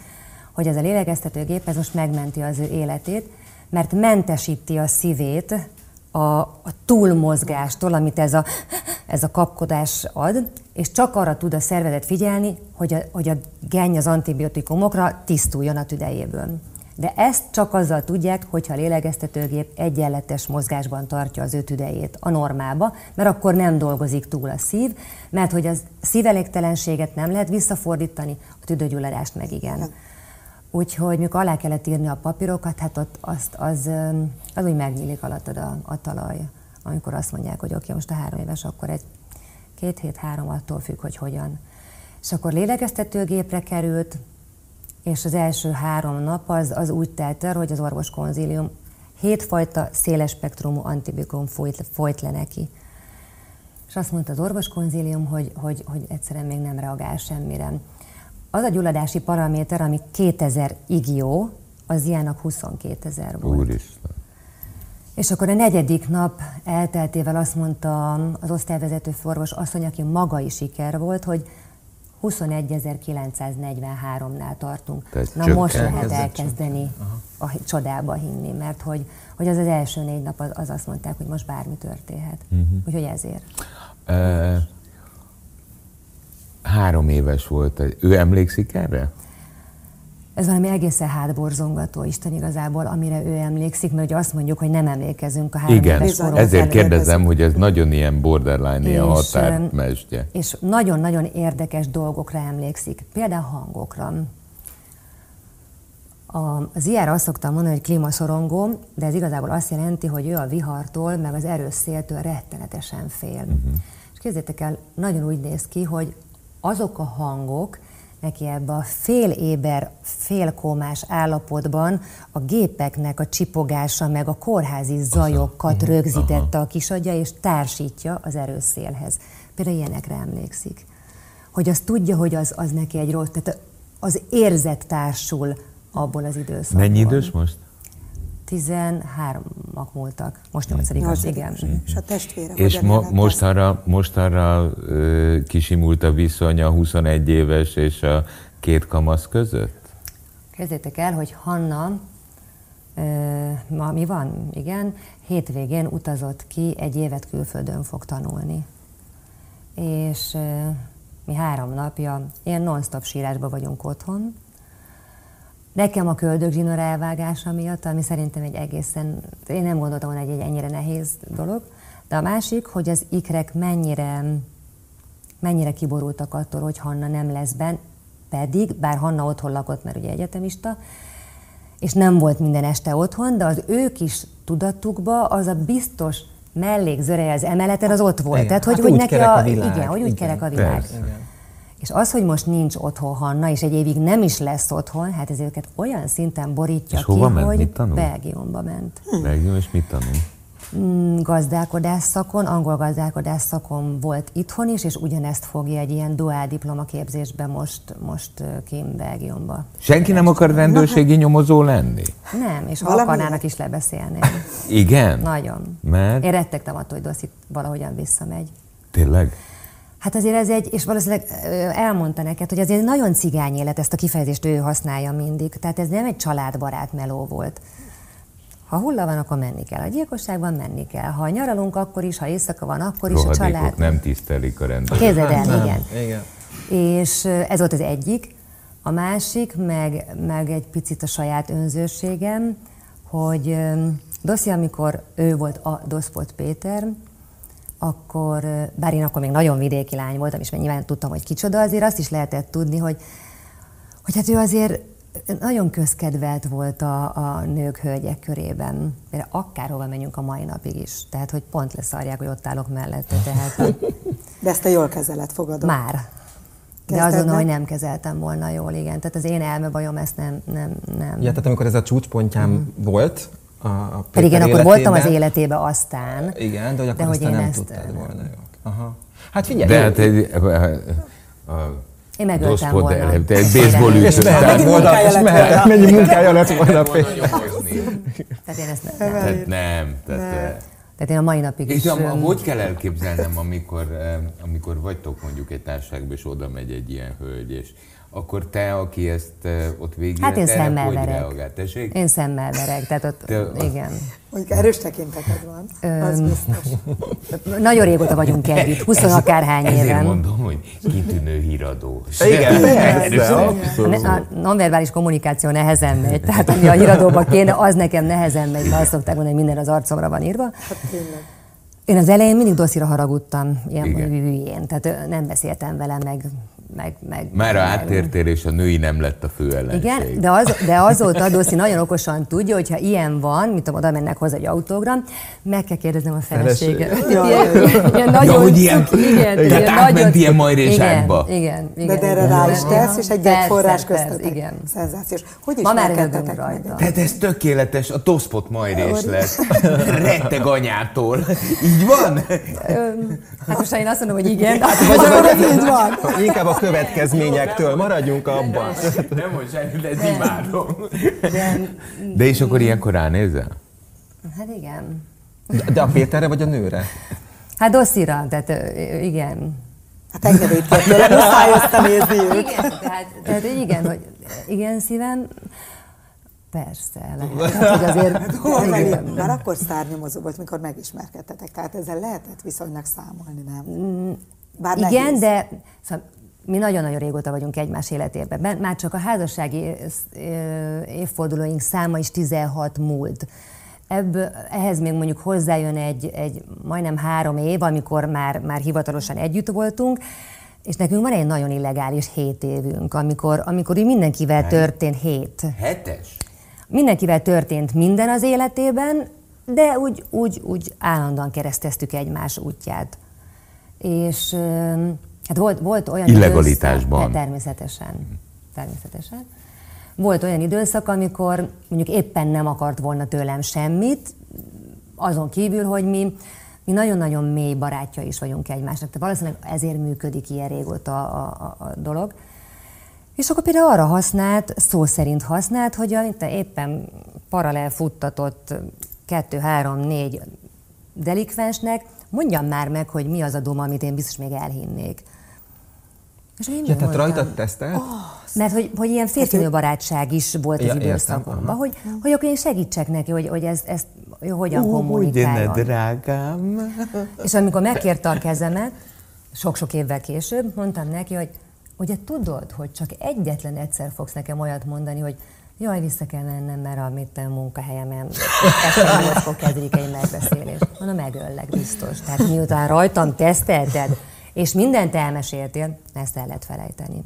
hogy ez a lélegeztetőgép ez most megmenti az ő életét, mert mentesíti a szívét a, a túlmozgástól, amit ez a, ez a kapkodás ad, és csak arra tud a szervezet figyelni, hogy a, hogy a genny az antibiotikumokra tisztuljon a tüdejéből. De ezt csak azzal tudják, hogyha a lélegeztetőgép egyenletes mozgásban tartja az ő tüdejét a normába, mert akkor nem dolgozik túl a szív, mert hogy az szívelégtelenséget nem lehet visszafordítani, a tüdőgyulladást meg igen. Úgyhogy mikor alá kellett írni a papírokat, hát ott azt, az, az úgy megnyílik alattad a, a talaj, amikor azt mondják, hogy oké, okay, most a három éves, akkor egy két hét, három attól függ, hogy hogyan. És akkor lélegeztetőgépre került, és az első három nap az, az úgy telt el, hogy az orvos konzílium hétfajta széles spektrumú antibiotikum folyt, folyt le neki. És azt mondta az orvos konzílium, hogy, hogy, hogy egyszerűen még nem reagál semmire az a gyulladási paraméter, ami 2000 igió, az ilyenek 22 ezer volt. Úristen. És akkor a negyedik nap elteltével azt mondta az osztályvezető forvos asszony, aki maga is siker volt, hogy 21.943-nál tartunk. Tehát Na most lehet elkezdeni a csodába hinni, mert hogy, hogy az az első négy nap az, az azt mondták, hogy most bármi történhet. Uh-huh. Úgyhogy ezért. Uh három éves volt. Ő emlékszik erre? Ez valami egészen hátborzongató, Isten igazából, amire ő emlékszik, mert ugye azt mondjuk, hogy nem emlékezünk a három Igen, éves ezért kérdezem, hogy ez nagyon ilyen borderline, ilyen határmesdje. És nagyon-nagyon érdekes dolgokra emlékszik, például hangokra. Az ilyenre azt szoktam mondani, hogy klímaszorongó, de ez igazából azt jelenti, hogy ő a vihartól, meg az erős széltől rettenetesen fél. Uh-huh. És képzétek el, nagyon úgy néz ki, hogy azok a hangok, neki ebbe a fél éber, félkómás állapotban a gépeknek a csipogása, meg a kórházi zajokat mhm. rögzítette a kisadja, és társítja az erőszélhez. Például ilyenekre emlékszik. Hogy azt tudja, hogy az, az neki egy rossz, tehát az érzet társul abból az időszakból. Mennyi idős most? 13-ak múltak. Most 8 az, igen. És a testvére. És mo- most arra, most arra ö, kisimult a viszony a 21 éves és a két kamasz között? Kezdjétek el, hogy Hanna, ö, ma mi van? Igen, hétvégén utazott ki, egy évet külföldön fog tanulni. És ö, mi három napja ilyen non-stop sírásban vagyunk otthon, Nekem a köldögzsinór elvágása miatt, ami szerintem egy egészen, én nem gondoltam volna, hogy egy ennyire nehéz dolog, de a másik, hogy az ikrek mennyire, mennyire kiborultak attól, hogy Hanna nem lesz benn, pedig, bár Hanna otthon lakott, mert ugye egyetemista, és nem volt minden este otthon, de az ő kis tudatukba az a biztos mellék az emeleten az ott volt. Igen. Tehát, hogy, hát hogy neki a, a világ. igen, hogy úgy igen. kerek a világ. Igen. És az, hogy most nincs otthon Hanna, és egy évig nem is lesz otthon, hát ez őket olyan szinten borítja és ki, ment? hogy mit tanul? Belgiumba ment. Hm. Belgium, és mit tanul? Mm, gazdálkodás szakon, angol gazdálkodás szakon volt itthon is, és ugyanezt fogja egy ilyen duál diplomaképzésbe most, most kim Belgiumba. Senki nem akar rendőrségi nyomozó lenni? Nem, és ha akarnának is lebeszélni. Igen? Nagyon. Mert? Én rettegtem attól, hogy Dosszit valahogyan visszamegy. Tényleg? Hát azért ez egy, és valószínűleg elmondta neked, hogy azért nagyon cigány élet, ezt a kifejezést ő használja mindig. Tehát ez nem egy családbarát meló volt. Ha hulla van, akkor menni kell. A gyilkosságban menni kell. Ha nyaralunk, akkor is, ha éjszaka van, akkor is a család... nem tisztelik a rendet. Képzeld el, igen. igen. És ez volt az egyik. A másik, meg, meg egy picit a saját önzőségem, hogy Doszi, amikor ő volt a Doszpot Péter, akkor, bár én akkor még nagyon vidéki lány voltam, és nyilván tudtam, hogy kicsoda, azért azt is lehetett tudni, hogy, hogy hát ő azért nagyon közkedvelt volt a, a nők, hölgyek körében. Mert akárhova menjünk a mai napig is. Tehát, hogy pont leszarják, hogy ott állok mellette. Tehát, [laughs] De ezt a jól kezelet fogadom. Már. De azon, hogy nem kezeltem volna jól, igen. Tehát az én elmebajom ezt nem, nem, nem. Ja, tehát amikor ez a csúcspontjám mm. volt, a, a Pedig én akkor voltam az életébe aztán. Igen, de hogy akkor de hogy nem ezt... tudtad volna. Aha. Hát figyelj! De hát egy, a, a, én megöltem volna. El, te egy baseball ütő. És mehetett volna, és mehetett, mennyi munkája lett volna. Tehát én ezt nem. Tehát nem. Tehát, tehát én a mai napig is... És hogy kell elképzelnem, amikor, amikor vagytok mondjuk egy társaságban, és oda megy egy ilyen hölgy, és akkor te, aki ezt ott végig Hát én szemmel hogy verek. Reagál? Tessék? Én szemmel verek, tehát ott, te, igen. Mondjuk erős tekinteted van, az biztos. [laughs] Nagyon régóta vagyunk együtt, 20 akárhány éven. Ezért mondom, hogy kitűnő híradó. [laughs] Igen, persze, A nonverbális kommunikáció nehezen megy, tehát ami a híradóban kéne, az nekem nehezen megy, mert azt szokták mondani, hogy minden az arcomra van írva. Hát tényleg. Én az elején mindig dosszira haragudtam, ilyen hülyén, tehát nem beszéltem vele, meg meg, meg Már a áttértél, és a női nem lett a fő ellenség. Igen, de, az, de azóta Doszi nagyon okosan tudja, hogy ha ilyen van, mint oda mennek hozzá egy autogram, meg kell kérdeznem a feleséget. Ja, ilyen, nagyon ja, hogy ilyen, igen, tehát ilyen átment ilyen. Igen, igen, igen. De, erre rá is tesz, és egy forrás köztetek. Igen. Szenzációs. Hogy is Ma már rajta. Tehát ez tökéletes, a toszpot majrés lett. Retteg anyától. Így van? Hát most én azt mondom, hogy igen. Hát, vagy, így van. Inkább a következményektől, maradjunk abban. Nem most semmi, de ez imádom. De és akkor ilyenkor ránézel? Hát igen. De, a Péterre vagy a nőre? Hát Dosszira, tehát igen. Hát engedélyt kell tőle, [laughs] muszáj nézni őt. Igen, tehát, tehát igen, hogy igen szívem, Persze, lehet. Hát, hogy azért, hát, igen. Már akkor szárnyomozó volt, mikor megismerkedtetek, tehát ezzel lehetett viszonylag számolni, nem? Mm, Bár igen, nehéz. de szóval mi nagyon-nagyon régóta vagyunk egymás életében. Már csak a házassági évfordulóink száma is 16 múlt. Ebből, ehhez még mondjuk hozzájön egy, egy majdnem három év, amikor már, már hivatalosan együtt voltunk, és nekünk van egy nagyon illegális hét évünk, amikor, amikor így mindenkivel történt hét. Hetes? Mindenkivel történt minden az életében, de úgy, úgy, úgy állandóan kereszteztük egymás útját. És Hát volt, volt olyan Illegalitásban. Időszak, természetesen. Természetesen. Volt olyan időszak, amikor mondjuk éppen nem akart volna tőlem semmit, azon kívül, hogy mi, mi nagyon-nagyon mély barátja is vagyunk egymásnak. Tehát valószínűleg ezért működik ilyen régóta a, a, a dolog. És akkor például arra használt, szó szerint használt, hogy a, éppen paralel futtatott kettő, három, négy delikvensnek mondjam már meg, hogy mi az a duma, amit én biztos még elhinnék. És én ja, tehát rajtad tesztelt? Oh, mert hogy, hogy ilyen férfinő hát barátság is volt ja, az időszakomban, hogy, hogy akkor én segítsek neki, hogy, hogy ezt, ezt hogyan uh, kommunikáljon. Ugye, drágám. [laughs] És amikor megkérte a kezemet, sok-sok évvel később, mondtam neki, hogy ugye tudod, hogy csak egyetlen egyszer fogsz nekem olyat mondani, hogy jaj, vissza kell mennem, mert a mit a munkahelyemen este nyolckor kezdődik egy megbeszélés. Mondom, megöllek biztos. Tehát miután rajtam tesztelted, és mindent elmeséltél, ezt el lehet felejteni.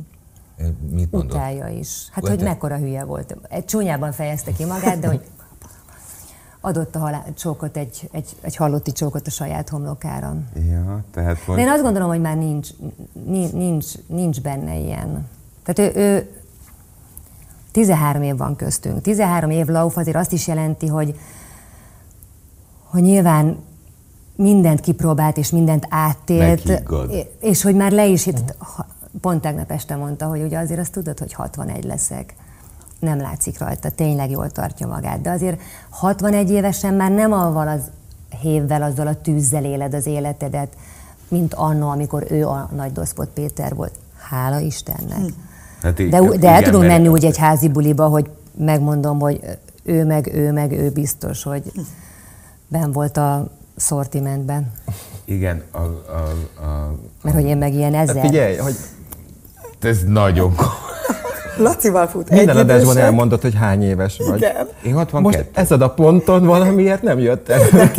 Mit mondod? Utálja is. Hát, hogy mekkora hülye volt. Egy csúnyában fejezte ki magát, de hogy adott a halál, csókot, egy, egy, egy halotti csókot a saját homlokára. Ja, tehát De én azt gondolom, hogy már nincs, nincs, nincs benne ilyen. Tehát ő, ő 13 év van köztünk. 13 év lauf azért azt is jelenti, hogy, hogy nyilván mindent kipróbált, és mindent áttélt, Meghigad. és hogy már le is, pont tegnap este mondta, hogy ugye azért azt tudod, hogy 61 leszek. Nem látszik rajta, tényleg jól tartja magát. De azért 61 évesen már nem avval az hévvel, azzal a tűzzel éled az életedet, mint anno, amikor ő a nagy doszpot Péter volt. Hála Istennek. Hm. Hát így, de, de igen, el tudunk menni úgy egy házi buliba, hogy megmondom, hogy ő meg, ő meg, ő biztos, hogy ben volt a szortimentben. Igen, a, a, a, Mert hogy én meg ilyen ezer. Figyelj, hogy... Ez nagyon Lacival fut Minden adásban elmondott, hogy hány éves vagy. Igen. Én 62. Most ez a ponton valamiért nem jött el. [laughs]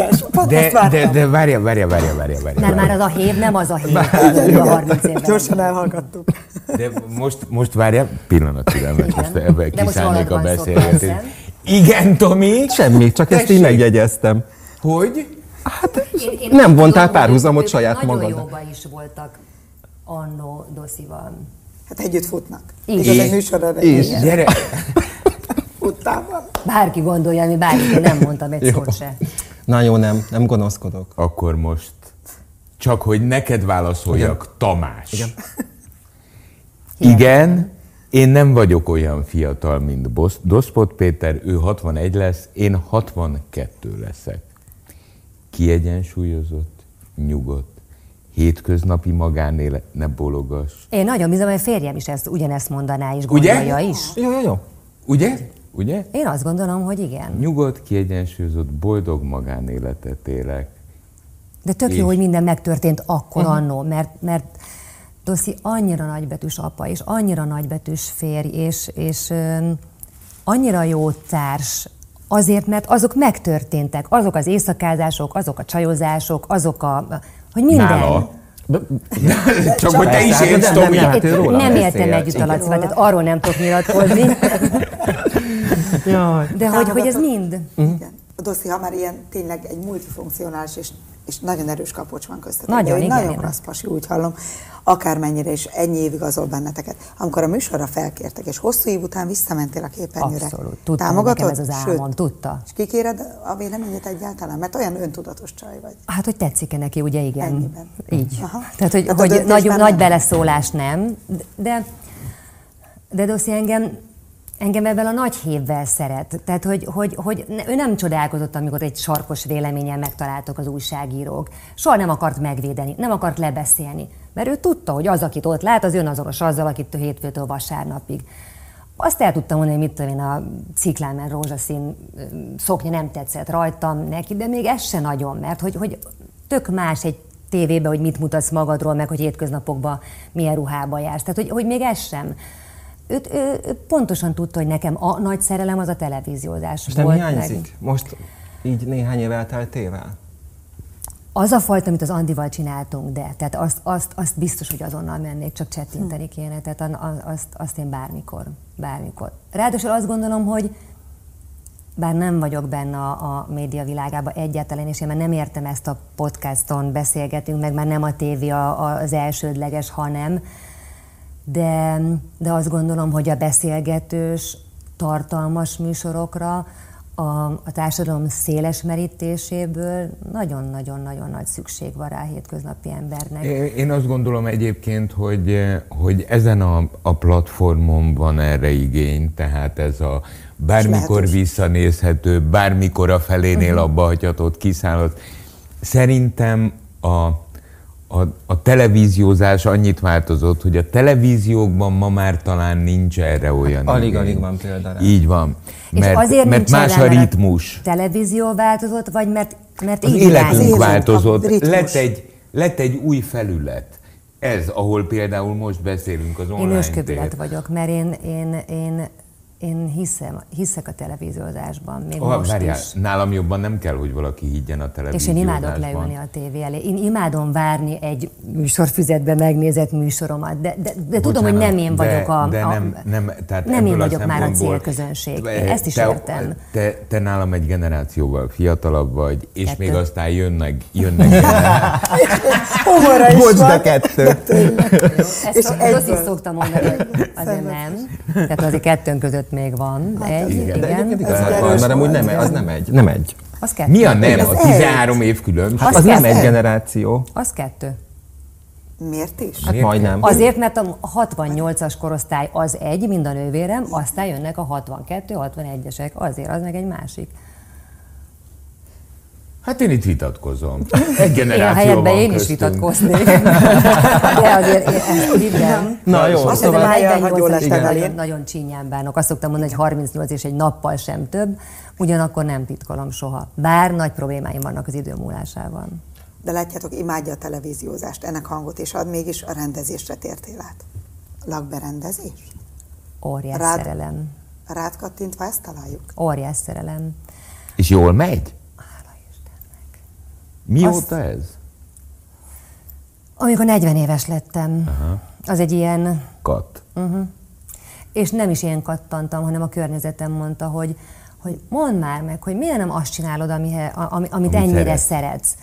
De, de, de várja, várja, várja, várja, várja. Mert már az a hív nem az a hív. Igen, a 30 évben. Gyorsan elhallgattuk. De most, most várja, pillanat türelmet, most ebben kiszállnék a beszélgetést. Igen, Tomi? Semmi, csak Tessék. ezt így megjegyeztem. Hogy? Hát én, én nem vontál párhuzamot saját magad. Nagyon jóban is voltak annó Doszival. Hát együtt futnak. Így. Igaz, egy műsorra És gyere! [laughs] Futtában. Bárki gondolja, ami bárki, nem mondtam [laughs] egy szót se. Na jó, nem, nem gonoszkodok. Akkor most csak, hogy neked válaszoljak, Igen. Tamás. Igen. Igen, én nem vagyok olyan fiatal, mint Doszpot Péter, ő 61 lesz, én 62 leszek. Kiegyensúlyozott, nyugodt, hétköznapi magánélet, ne bologass. Én nagyon bizony, hogy férjem is ezt, ugyanezt mondaná és gondolja Ugye? is. Jó, jó, jó. Ugye? Ugye? Én azt gondolom, hogy igen. Nyugodt, kiegyensúlyozott, boldog magánéletet élek. De tök és... jó, hogy minden megtörtént akkor uh-huh. annó, mert, mert Doszi annyira nagybetűs apa, és annyira nagybetűs férj, és, és um, annyira jó társ, azért, mert azok megtörténtek, azok az éjszakázások, azok a csajozások, azok a hogy minden. Nála. Csak, [laughs] Csak hogy te is élsz, Tomi. Nem, nem, nem értem együtt a Lacival, tehát arról nem tudok nyilatkozni. [laughs] De hogy, hogy ez mind. A dosszi, ha már ilyen tényleg egy multifunkcionális és és nagyon erős kapocs van köztetek. Nagyon, igen, Nagyon klassz pasi, úgy hallom, akármennyire is ennyi évig azol benneteket. Amikor a műsorra felkértek, és hosszú év után visszamentél a képernyőre. Abszolút. Tudtam, Támogatod? ez az álmom, Sőt, tudta. És kikéred a véleményét egyáltalán? Mert olyan öntudatos csaj vagy. Hát, hogy tetszik-e neki, ugye igen. Ennyiben. Így. Aha. Tehát, hogy, Tehát hogy nagy, nagy beleszólás nem, de, de Doszi engem engem ebben a nagy hévvel szeret. Tehát, hogy, hogy, hogy ő nem csodálkozott, amikor egy sarkos véleményen megtaláltok az újságírók. Soha nem akart megvédeni, nem akart lebeszélni. Mert ő tudta, hogy az, akit ott lát, az önazonos azzal, akit a hétfőtől vasárnapig. Azt el tudtam mondani, hogy mit tudom én, a ciklámen rózsaszín szoknya nem tetszett rajtam neki, de még ez se nagyon, mert hogy, hogy tök más egy tévébe, hogy mit mutatsz magadról, meg hogy hétköznapokban milyen ruhába jársz. Tehát, hogy, hogy még ez sem. Őt, ő, ő pontosan tudta, hogy nekem a nagy szerelem az a televíziózás Most volt. nem hiányzik? Meg. Most így néhány év elteltével? Az a fajta, amit az Andival csináltunk, de, tehát azt, azt, azt biztos, hogy azonnal mennék, csak csettinteni kéne, tehát azt, azt én bármikor, bármikor. Ráadásul azt gondolom, hogy bár nem vagyok benne a, a média világában egyáltalán, és én már nem értem ezt a podcaston beszélgetünk, meg már nem a tévé a, a, az elsődleges, hanem, de, de azt gondolom, hogy a beszélgetős, tartalmas műsorokra a, a társadalom széles merítéséből nagyon-nagyon-nagyon nagy szükség van rá a hétköznapi embernek. Én azt gondolom egyébként, hogy, hogy ezen a, a platformon van erre igény, tehát ez a bármikor visszanézhető, bármikor a felénél uh-huh. abba hagyhatott, kiszállott. Szerintem a, a, a televíziózás annyit változott, hogy a televíziókban ma már talán nincs erre olyan hát, Alig, alig van például. Így van. Mert, És azért mert más a ritmus. A televízió változott, vagy mert, mert az így életünk változott. Lett egy, lett egy új felület. Ez, ahol például most beszélünk az online Én őskövület vagyok, mert én, én, én én hiszem, hiszek a televíziózásban. Még oh, most várjál, is. nálam jobban nem kell, hogy valaki higgyen a televíziózásban. És én imádok leülni a tévé elé. Én imádom várni egy műsorfüzetbe megnézett műsoromat, de, de, de Bocsánat, tudom, hogy nem én vagyok de, a... De a nem, nem, tehát nem én vagyok már a célközönség. Én ezt is te, értem. Te, te nálam egy generációval fiatalabb vagy, és Kettő. még aztán jönnek, jönnek generációk. Humora is Bocs, de kettő. [laughs] Ezt És azt is szoktam mondani, hogy azért nem. Tehát azért kettőnk között még van egy, igen. igen. De Ez igazad erős van, mert amúgy nem, az igen. nem egy. Nem egy. Az kettő. Mi a nem? A egy. 13 év különbség? Hát Az az nem egy generáció. Az kettő. Miért is? Hát Miért majdnem. Azért, mert a 68-as korosztály az egy, mind a nővérem, aztán jönnek a 62, 61-esek. Azért, az meg egy másik. Hát én itt vitatkozom. [laughs] Egy Én a generáció helyedben van én is vitatkoznék. [laughs] De azért én ezt. Na jó, Azt szóval- hiszem, hogy lesz nagyon, nagyon csínyán bánok. Azt szoktam mondani, hogy 38 és egy nappal sem több, ugyanakkor nem titkolom soha. Bár nagy problémáim vannak az idő múlásával. De látjátok, imádja a televíziózást, ennek hangot és ad, mégis a rendezésre tértél át. Lakberendezés? Óriás Rád- szerelem. Rád kattintva ezt találjuk? Óriás szerelem. És jól megy? Mióta ez? Amikor 40 éves lettem, Aha. az egy ilyen, Kat. és nem is én kattantam, hanem a környezetem mondta, hogy, hogy mondd már meg, hogy miért nem azt csinálod, amihe, ami, amit Amit ennyire szeretsz. szeretsz.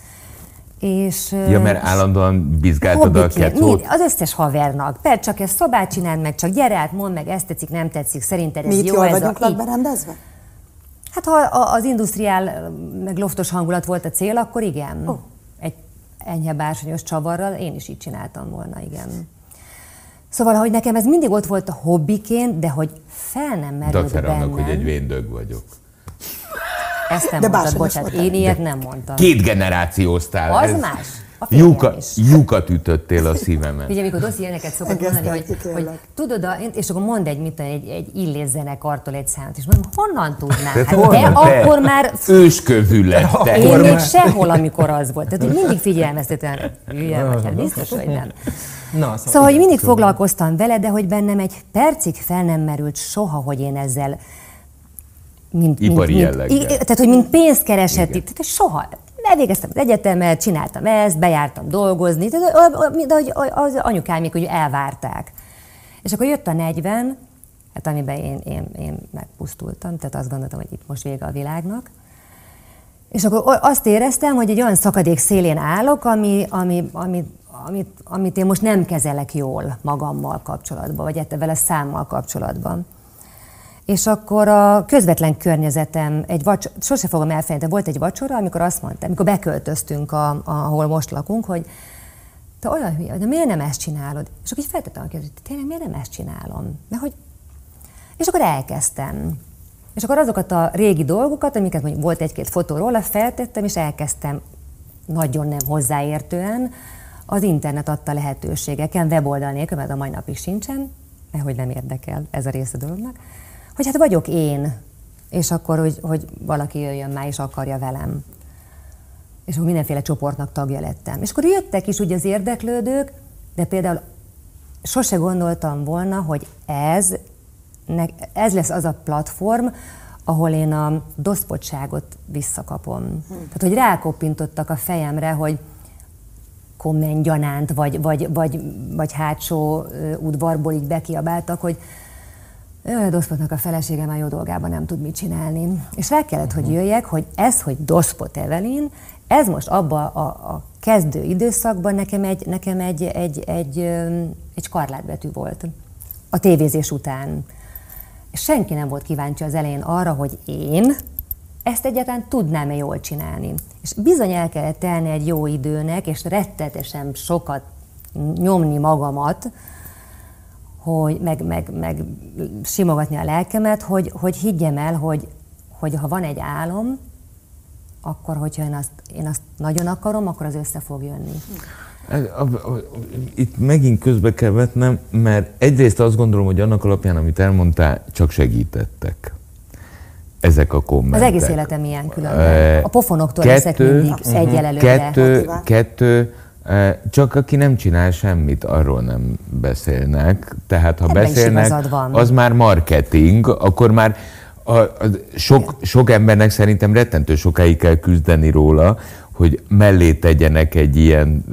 És, Ja, mert állandóan bizgáltad a mind- az összes havernak. Persze, csak ezt szobát csináld meg, csak gyere át, mondd meg, ezt tetszik, nem tetszik, szerinted ez Mi itt jó, jól ez vagyunk a... így. lakberendezve? Hát ha az industriál, meg loftos hangulat volt a cél, akkor igen. Ó. Egy enyhe bársonyos csavarral én is így csináltam volna, igen. Szóval, hogy nekem ez mindig ott volt a hobbiként, de hogy fel nem merült bennem. annak, hogy egy véndög vagyok. Ezt nem De mondtad, bocsánat, én ilyet nem mondtam. Két generációztál. Az ez- más. Lyuka, lyukat ütöttél a szívemen. Ugye, amikor Doszi ilyeneket szokott mondani, hogy, hogy tudod, a, és akkor mond egy, mit, egy, egy illés zenekartól egy számot, és mondom, honnan tudnám? De Hát honnan? de Te akkor már Őskövű lettek. én még sehol, amikor az volt. Tehát hogy mindig figyelmeztetően, hülye vagy, hát biztos, hogy nem. Na, szóval, Szóval, hogy mindig foglalkoztam vele, de hogy bennem egy percig fel nem merült soha, hogy én ezzel mint, Ipari mint, jelleggel. Mint, tehát, hogy mint pénzkereseti, tehát soha. Elvégeztem az egyetemet, csináltam ezt, bejártam dolgozni, de hogy az anyukámék hogy elvárták. És akkor jött a 40, hát amiben én, én, én megpusztultam, tehát azt gondoltam, hogy itt most vége a világnak. És akkor azt éreztem, hogy egy olyan szakadék szélén állok, ami, ami, ami, amit, amit én most nem kezelek jól magammal kapcsolatban, vagy a számmal kapcsolatban. És akkor a közvetlen környezetem, egy vacsora, sose fogom elfelejteni, volt egy vacsora, amikor azt mondta, amikor beköltöztünk, a, a, ahol most lakunk, hogy te olyan hülye, de miért nem ezt csinálod? És akkor így feltettem a kérdést, hogy tényleg miért nem ezt csinálom? Mert hogy... És akkor elkezdtem. És akkor azokat a régi dolgokat, amiket mondjuk volt egy-két fotó róla, feltettem, és elkezdtem nagyon nem hozzáértően. Az internet adta lehetőségeken, weboldal nélkül, mert a mai napig sincsen, mert hogy nem érdekel ez a része dolognak, hogy hát vagyok én, és akkor, hogy, hogy valaki jöjjön már és akarja velem. És akkor mindenféle csoportnak tagja lettem. És akkor jöttek is ugye az érdeklődők, de például sose gondoltam volna, hogy ez, ez lesz az a platform, ahol én a doszpotságot visszakapom. Hmm. Tehát, hogy rákoppintottak a fejemre, hogy kommentgyanánt, vagy, vagy, vagy, vagy hátsó udvarból így bekiabáltak, hogy doszpotnak a felesége már jó dolgában nem tud mit csinálni. És rá kellett, hogy jöjjek, hogy ez, hogy doszpot Evelyn, ez most abba a, a kezdő időszakban nekem egy, nekem egy, egy, egy, egy skarlátbetű volt. A tévézés után. Senki nem volt kíváncsi az elején arra, hogy én ezt egyáltalán tudnám-e jól csinálni. És bizony el kellett telni egy jó időnek, és rettetesen sokat nyomni magamat, hogy meg, meg, meg simogatni a lelkemet, hogy, hogy higgyem el, hogy, hogy ha van egy álom, akkor hogyha én azt, én azt nagyon akarom, akkor az össze fog jönni. Itt megint közbe kell vetnem, mert egyrészt azt gondolom, hogy annak alapján, amit elmondtál, csak segítettek. Ezek a kommentek. Az egész életem ilyen különben. A pofonoktól leszek mindig egyel előre. Kettő, Motivál. kettő, Csak aki nem csinál semmit, arról nem beszélnek. Tehát ha Ebben beszélnek, az már marketing, akkor már a, a, sok, sok embernek szerintem rettentő sokáig kell küzdeni róla, hogy mellé tegyenek egy ilyen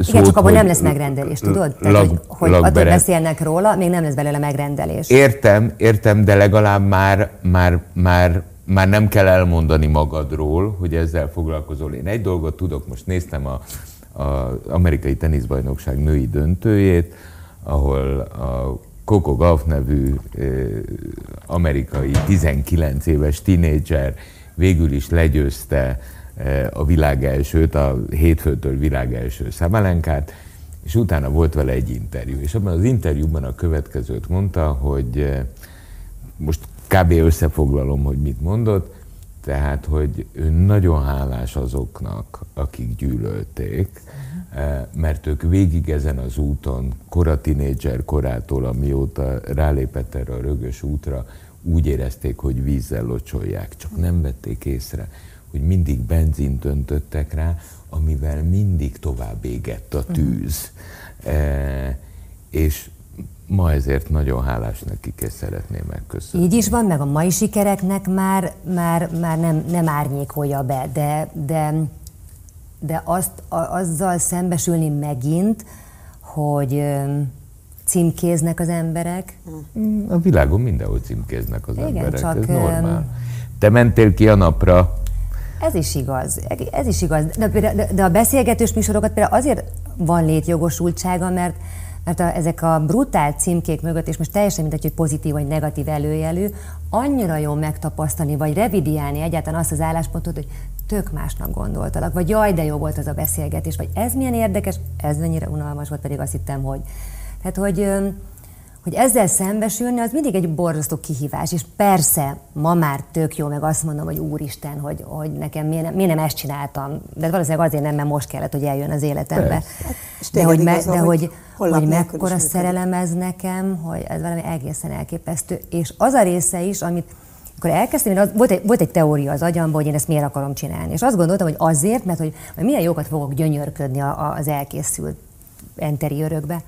szót, Igen, csak abban nem lesz megrendelés, tudod? Tehát, lag, hogy, hogy attól beszélnek róla, még nem lesz belőle megrendelés. Értem, értem, de legalább már, már, már, már nem kell elmondani magadról, hogy ezzel foglalkozol. Én egy dolgot tudok, most néztem a, az amerikai teniszbajnokság női döntőjét, ahol a Coco Gauff nevű amerikai 19 éves tinédzser végül is legyőzte a világ elsőt, a hétfőtől világ első Szabalenkát, és utána volt vele egy interjú. És abban az interjúban a következőt mondta, hogy most kb. összefoglalom, hogy mit mondott, tehát, hogy ő nagyon hálás azoknak, akik gyűlölték, mert ők végig ezen az úton, kora tinédzser korától, amióta rálépett erre a rögös útra, úgy érezték, hogy vízzel locsolják, csak nem vették észre, hogy mindig benzint öntöttek rá, amivel mindig tovább égett a tűz. Uh-huh. E, és ma ezért nagyon hálás nekik, és szeretném megköszönni. Így is van, meg a mai sikereknek már, már, már nem, nem árnyékolja be, de, de, de azt, a, azzal szembesülni megint, hogy címkéznek az emberek. A világon mindenhol címkéznek az Igen, emberek, csak, ez normál. Te mentél ki a napra, ez is igaz, ez is igaz. De, de, de a beszélgetős műsorokat például azért van létjogosultsága, mert mert a, ezek a brutál címkék mögött, és most teljesen mindegy, hogy pozitív vagy negatív előjelű, annyira jó megtapasztalni, vagy revidiálni egyáltalán azt az álláspontot, hogy tök másnak gondoltalak, vagy jaj, de jó volt az a beszélgetés, vagy ez milyen érdekes, ez mennyire unalmas volt, pedig azt hittem, hogy... Tehát, hogy hogy ezzel szembesülni, az mindig egy borzasztó kihívás, és persze ma már tök jó, meg azt mondom, hogy úristen, hogy, hogy nekem miért nem, miért nem ezt csináltam, de valószínűleg azért nem, mert most kellett, hogy eljön az életembe. Hát, de hogy, me, de hogy, hogy, hogy mekkora szerelem ez nekem, hogy ez valami egészen elképesztő. És az a része is, amit akkor elkezdtem, az, volt, egy, volt egy teória az agyamban, hogy én ezt miért akarom csinálni. És azt gondoltam, hogy azért, mert hogy, hogy milyen jókat fogok gyönyörködni az elkészült enteriőrökbe.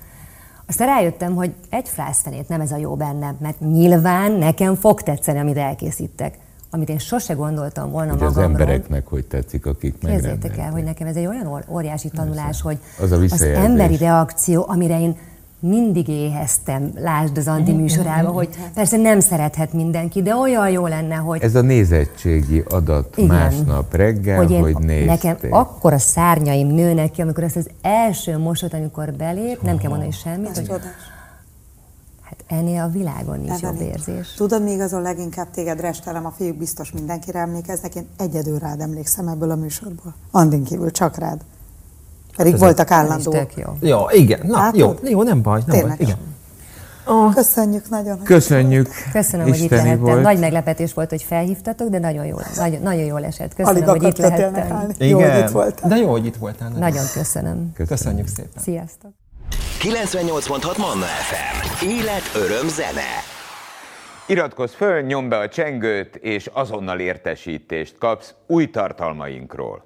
Aztán rájöttem, hogy egy frászfenét nem ez a jó bennem, mert nyilván nekem fog tetszeni, amit elkészítek. Amit én sose gondoltam volna hogy magamról. az embereknek hogy tetszik, akik Képzeljétek el, hogy nekem ez egy olyan óriási tanulás, hogy az, a az emberi reakció, amire én mindig éheztem, lásd az Anti műsorába, hogy persze nem szerethet mindenki, de olyan jó lenne, hogy... Ez a nézettségi adat Igen, másnap reggel, hogy, én, hogy nézték. Nekem akkor a szárnyaim nőnek ki, amikor ezt az első mosot, amikor belép, nem kell mondani semmit, hogy... Hát ennél a világon nincs jobb érzés. Tudod, még azon leginkább téged restelem, a fiúk biztos mindenkire emlékeznek, én egyedül rád emlékszem ebből a műsorból. Andin kívül, csak rád. Pedig voltak állandó. jó. jó, igen. Na, Látod? jó, jó, nem baj. Nem Tényleg. baj. Igen. Oh. Köszönjük nagyon. Köszönjük. Köszönöm, hogy itt lehettem. Volt. Nagy meglepetés volt, hogy felhívtatok, de nagyon jól, nagyon, nagyon jól esett. Köszönöm, Alig hogy itt lehettem. Igen. Jó, hogy itt voltál. De jó, hogy itt voltál. Nagyon, nagyon köszönöm. köszönöm. Köszönjük szépen. Sziasztok. 98.6 Manna FM. Élet, öröm, zene. Iratkozz föl, nyomd be a csengőt, és azonnal értesítést kapsz új tartalmainkról.